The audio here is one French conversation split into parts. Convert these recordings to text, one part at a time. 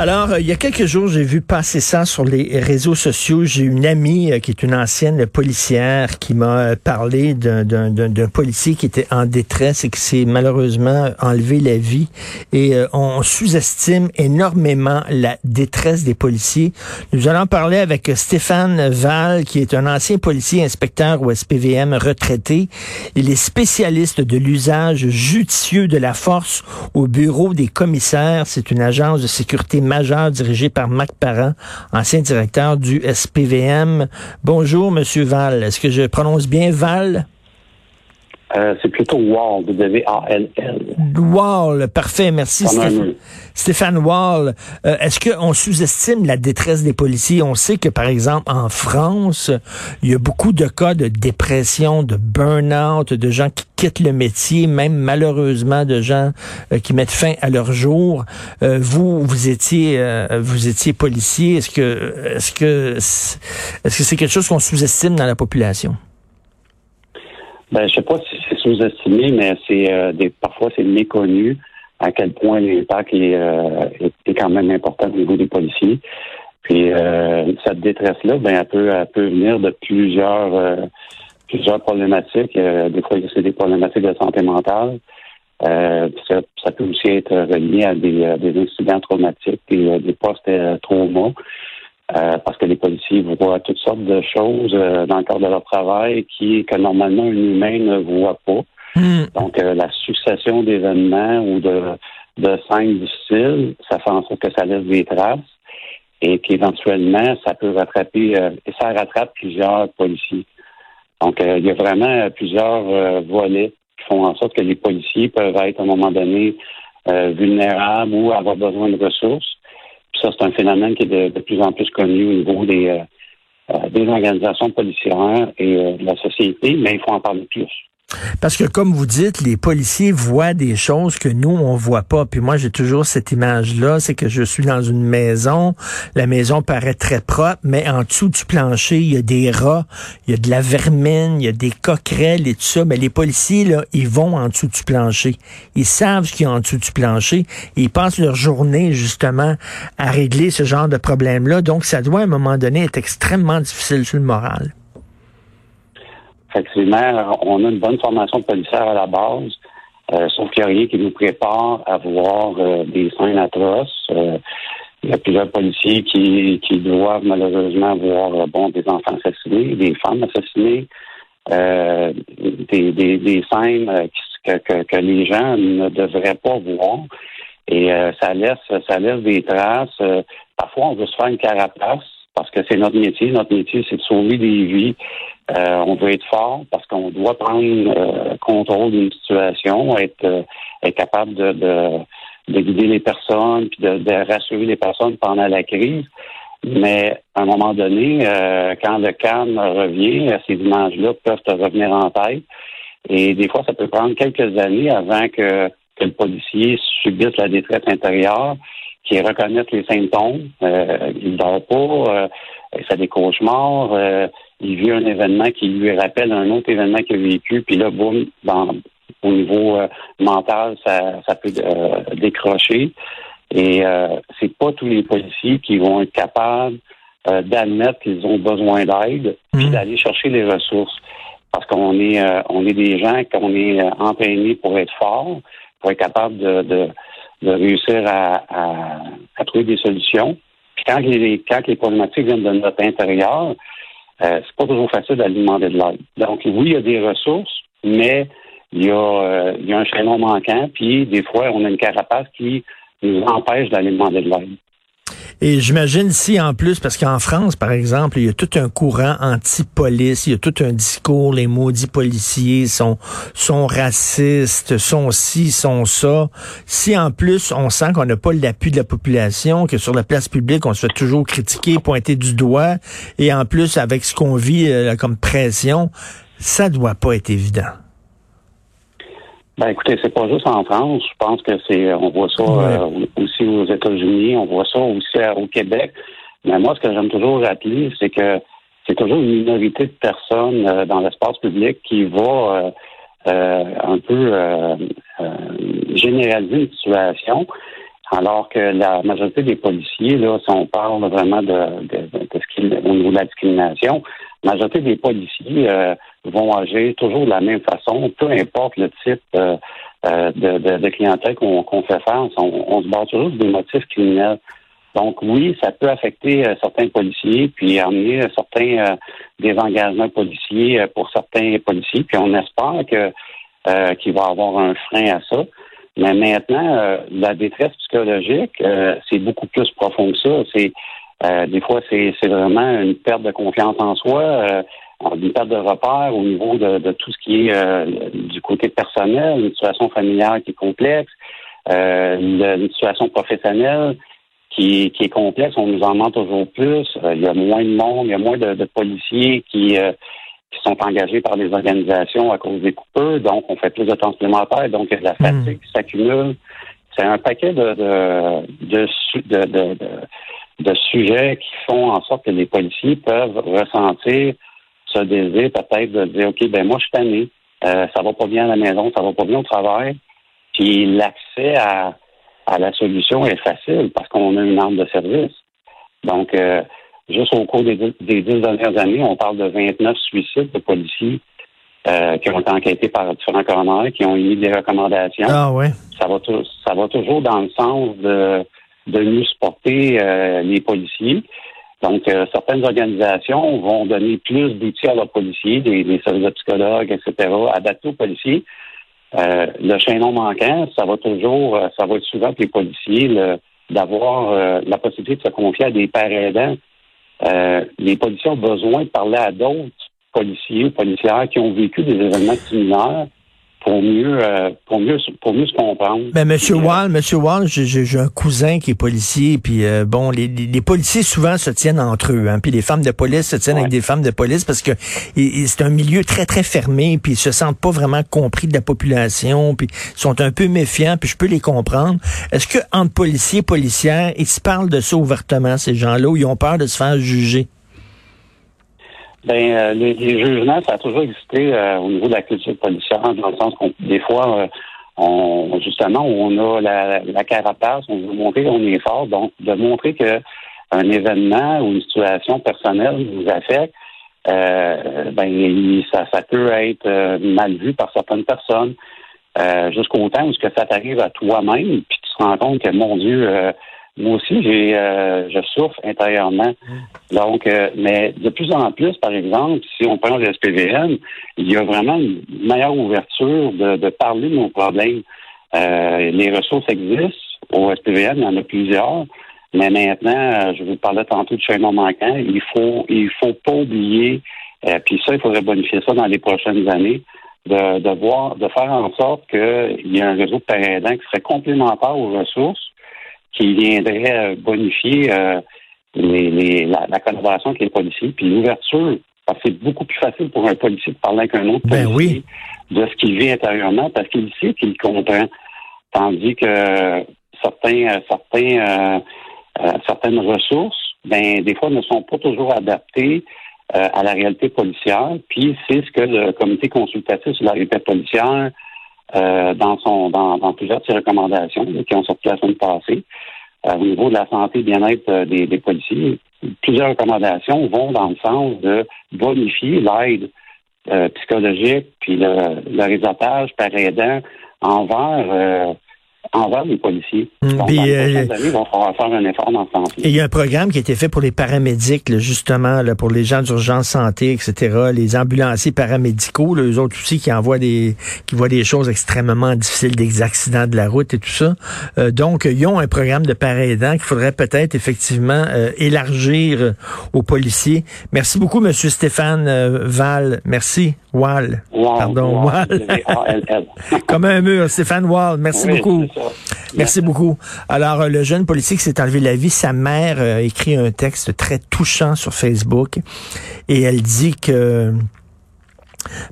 Alors, euh, il y a quelques jours, j'ai vu passer ça sur les réseaux sociaux. J'ai une amie euh, qui est une ancienne policière qui m'a euh, parlé d'un policier qui était en détresse et qui s'est malheureusement enlevé la vie. Et on sous-estime énormément la détresse des policiers. Nous allons parler avec Stéphane Val, qui est un ancien policier inspecteur au SPVM retraité. Il est spécialiste de l'usage judicieux de la force au bureau des commissaires. C'est une agence de sécurité majeur dirigé par Mac Parent, ancien directeur du SPVM. Bonjour, Monsieur Val. Est-ce que je prononce bien Val? Euh, c'est plutôt Wall, W-A-L-L. Wall, parfait, merci Stéphane. Stéphane Wall. Euh, est-ce qu'on sous-estime la détresse des policiers? On sait que, par exemple, en France, il y a beaucoup de cas de dépression, de burn-out, de gens qui quittent le métier, même malheureusement de gens euh, qui mettent fin à leur jour. vous, vous étiez, vous étiez policier. Est-ce que, est-ce que, est-ce que c'est quelque chose qu'on sous-estime dans la population? Ben, je sais pas si sous-estimé, mais c'est euh, des, parfois c'est méconnu à quel point l'impact est, euh, quand même important au niveau des policiers. Puis euh, cette détresse-là, ben, elle peut, venir de plusieurs problématiques. des fois, c'est des problématiques de santé mentale. Ça, peut aussi être relié à des, des incidents traumatiques, des, des post-traumas. Euh, parce que les policiers voient toutes sortes de choses euh, dans le cadre de leur travail qui que normalement un humain ne voit pas. Hmm. Donc euh, la succession d'événements ou de, de scènes difficiles, ça fait en sorte que ça laisse des traces et qu'éventuellement ça peut rattraper et ça rattrape plusieurs policiers. Donc il y a vraiment plusieurs volets qui font en sorte que les policiers peuvent être à un moment donné vulnérables ou avoir besoin de ressources ça, c'est un phénomène qui est de, plus en plus connu au niveau des, euh, euh, des organisations policières et euh, de la société, mais il faut en parler plus. Parce que comme vous dites, les policiers voient des choses que nous, on voit pas. Puis moi, j'ai toujours cette image-là, c'est que je suis dans une maison, la maison paraît très propre, mais en dessous du plancher, il y a des rats, il y a de la vermine, il y a des coquerelles et tout ça. Mais les policiers, là, ils vont en dessous du plancher. Ils savent ce qu'il y a en dessous du plancher ils passent leur journée, justement, à régler ce genre de problème-là. Donc, ça doit, à un moment donné, être extrêmement difficile sur le moral. Effectivement, on a une bonne formation policière à la base, euh, sauf qu'il n'y a rien qui nous prépare à voir euh, des scènes atroces. Euh, il y a plusieurs policiers qui, qui doivent malheureusement voir bon des enfants assassinés, des femmes assassinées, des, des, des, scènes que, que, que, les gens ne devraient pas voir. Et ça laisse ça laisse des traces. parfois, on veut se faire une carapace parce que c'est notre métier. Notre métier, c'est de sauver des vies. Euh, on doit être fort parce qu'on doit prendre euh, contrôle d'une situation, être, euh, être capable de, de, guider les personnes, puis de, rassurer les personnes pendant la crise. Mais à un moment donné, quand le calme revient, ces images-là peuvent te revenir en tête. Et des fois, ça peut prendre quelques années avant que, que le policier subisse la détresse intérieure qui reconnaître les symptômes. Euh, il ne dort pas, euh, il fait des euh, il vit un événement qui lui rappelle un autre événement qu'il a vécu, puis là, boum, au niveau euh, mental, ça, ça peut décrocher. Et c'est pas tous les policiers qui vont être capables d'admettre qu'ils ont besoin d'aide, puis mmh. d'aller chercher les ressources. Parce qu'on est on est des gens qu'on est entraînés pour être forts, pour être capable de de réussir à, à, trouver des solutions. Puis quand les, quand les problématiques viennent de notre intérieur, euh, c'est pas toujours facile d'aller demander de l'aide. Donc oui, il y a des ressources, mais il y a, euh, il y a un chaînon manquant, puis des fois, on a une carapace qui nous empêche d'aller demander de l'aide. Et j'imagine si en plus, parce qu'en France, par exemple, il y a tout un courant anti-police, il y a tout un discours, les maudits policiers sont, sont racistes, sont ci, sont ça. Si en plus on sent qu'on n'a pas l'appui de la population, que sur la place publique on se fait toujours critiquer, pointer du doigt, et en plus avec ce qu'on vit euh, comme pression, ça doit pas être évident. Ben écoutez, c'est pas juste en France. Je pense que c'est, on voit ça euh, aussi aux États-Unis, on voit ça aussi euh, au Québec. Mais moi, ce que j'aime toujours rappeler, c'est que c'est toujours une minorité de personnes euh, dans l'espace public qui va un peu généraliser une situation, alors que la majorité des policiers, là, si on parle vraiment de, de, de, ce qui au niveau de la discrimination, la majorité des policiers vont agir toujours de la même façon, peu importe le type euh, euh, de, de, clientèle qu'on fait face, on, se base toujours sur des motifs criminels. Donc oui, ça peut affecter euh, certains policiers, puis amener certains désengagements policiers pour certains policiers, puis on espère que qu'il va avoir un frein à ça. Mais maintenant, la détresse psychologique, c'est beaucoup plus profond que ça. C'est des fois, c'est vraiment une perte de confiance en soi une perte de repère au niveau de, tout ce qui est euh, du côté personnel, une situation familiale qui est complexe, euh, une, situation professionnelle qui, qui, est complexe. On nous en demande toujours plus. Euh, il y a moins de monde, il y a moins de, policiers qui, qui sont engagés par les organisations à cause des coupeurs. Donc, on fait plus de temps supplémentaire. Donc, il y a de la hmm. fatigue qui s'accumule. C'est un paquet de, de, de, de, de sujets qui font en sorte que les policiers peuvent ressentir ce désir peut-être de dire, OK, ben moi, je suis tanné, euh, ça va pas bien à la maison, ça va pas bien au travail. Puis l'accès à, à la solution est facile parce qu'on a une arme de service. Donc, euh, juste au cours des, des dix dernières années, on parle de 29 suicides de policiers euh, qui ont été enquêtés par différents coronaires, qui ont émis des recommandations. Ah ouais. Ça va, ça va toujours dans le sens de, de mieux supporter euh, les policiers. Donc, euh, certaines organisations vont donner plus d'outils à leurs policiers, des, services de psychologues, etc., adaptés aux policiers. Euh, le chaînon manquant, ça va toujours, ça va être souvent que les policiers d'avoir la possibilité de se confier à des pères aidants. les policiers ont besoin de parler à d'autres policiers ou policières qui ont vécu des événements similaires pour mieux, euh, pour mieux, pour mieux se comprendre. Ben, Monsieur Wall, Monsieur Wall, j'ai un cousin qui est policier, puis euh, bon, les, les, policiers souvent se tiennent entre eux, hein, puis les femmes de police se tiennent avec des femmes de police parce que c'est un milieu très très fermé, puis ils se sentent pas vraiment compris de la population, puis sont un peu méfiants, puis je peux les comprendre. Est-ce que entre policiers et policières, ils se parlent de ça ouvertement ces gens-là, ou ils ont peur de se faire juger? Ben, euh, les, jugements, ça a toujours existé euh, au niveau de la culture policière, dans le sens qu'on, des fois, euh, on, justement, on a la, la carapace, on veut montrer qu'on est fort, donc de montrer que un événement ou une situation personnelle nous affecte, ben, ça, ça peut être mal vu par certaines personnes, jusqu'au temps où ce que ça t'arrive à toi-même, puis tu te rends compte que, mon Dieu, moi aussi, j'ai, euh, je souffre intérieurement. Donc, euh, mais de plus en plus, par exemple, si on prend le SPVN, il y a vraiment une meilleure ouverture de, parler de nos problèmes. Euh, les ressources existent. Au SPVN, il y en a plusieurs. Mais maintenant, je vous parlais tantôt de chaînon manquant. Il faut, il faut pas oublier, puis ça, il faudrait bonifier ça dans les prochaines années, de, de voir, de faire en sorte qu'il y ait un réseau de parents qui serait complémentaire aux ressources qui viendrait euh, bonifier euh, les, la, collaboration avec les policiers, puis l'ouverture. Parce que c'est beaucoup plus facile pour un policier de parler avec un autre ben policier de ce qu'il vit intérieurement parce qu'il sait qu'il comprend. Tandis que certains, euh, certains, certaines ressources, ben, des fois, ne sont pas toujours adaptées à la réalité policière. Puis c'est ce que le comité consultatif sur la réalité policière euh, dans son dans, dans, plusieurs de ses recommandations qui ont sorti la semaine passée euh, au niveau de la santé et bien-être euh, des, des, policiers. Plusieurs recommandations vont dans le sens de bonifier l'aide psychologique puis le, le réseautage par aidant envers envers les policiers. Mm, Donc, puis, dans les euh, années, il va falloir faire un effort dans ce il y a un programme qui a été fait pour les paramédics, là, justement, là, pour les gens d'urgence santé, etc., les ambulanciers paramédicaux, là, eux autres aussi qui envoient des qui voient des choses extrêmement difficiles, des accidents de la route et tout ça. Euh, donc, ils ont un programme de paraidants qu'il faudrait peut-être effectivement euh, élargir euh, aux policiers. Merci beaucoup, Monsieur Stéphane euh, Val. Merci. Wall. Wow, Pardon, wow, Wall. W-A-L-L. Comme un mur, Stéphane Wall. Merci Oui, beaucoup. Merci beaucoup. Alors, euh, le jeune policier qui s'est enlevé la vie, sa mère euh, a écrit un texte très touchant sur Facebook et elle dit que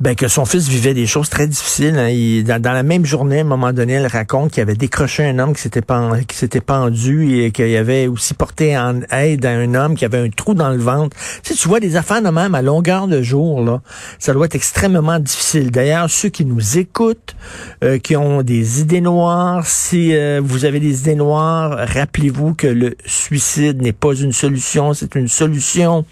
ben, que son fils vivait des choses très difficiles. hein. Dans, la même journée, à un moment donné, elle raconte qu'il avait décroché un homme qui s'était pen- qui s'était pendu et qu'il avait aussi porté en aide à un homme qui avait un trou dans le ventre. Tu, sais, tu vois des affaires de même à longueur de jour, là. Ça doit être extrêmement difficile. D'ailleurs, ceux qui nous écoutent, euh, qui ont des idées noires, si euh, vous avez des idées noires, rappelez-vous que le suicide n'est pas une solution, c'est une solution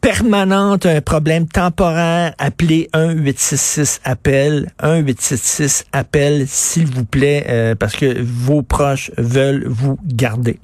permanente, un problème temporaire, appelez 1-866-APPEL, 1-866-APPEL, s'il vous plaît, euh, parce que vos proches veulent vous garder.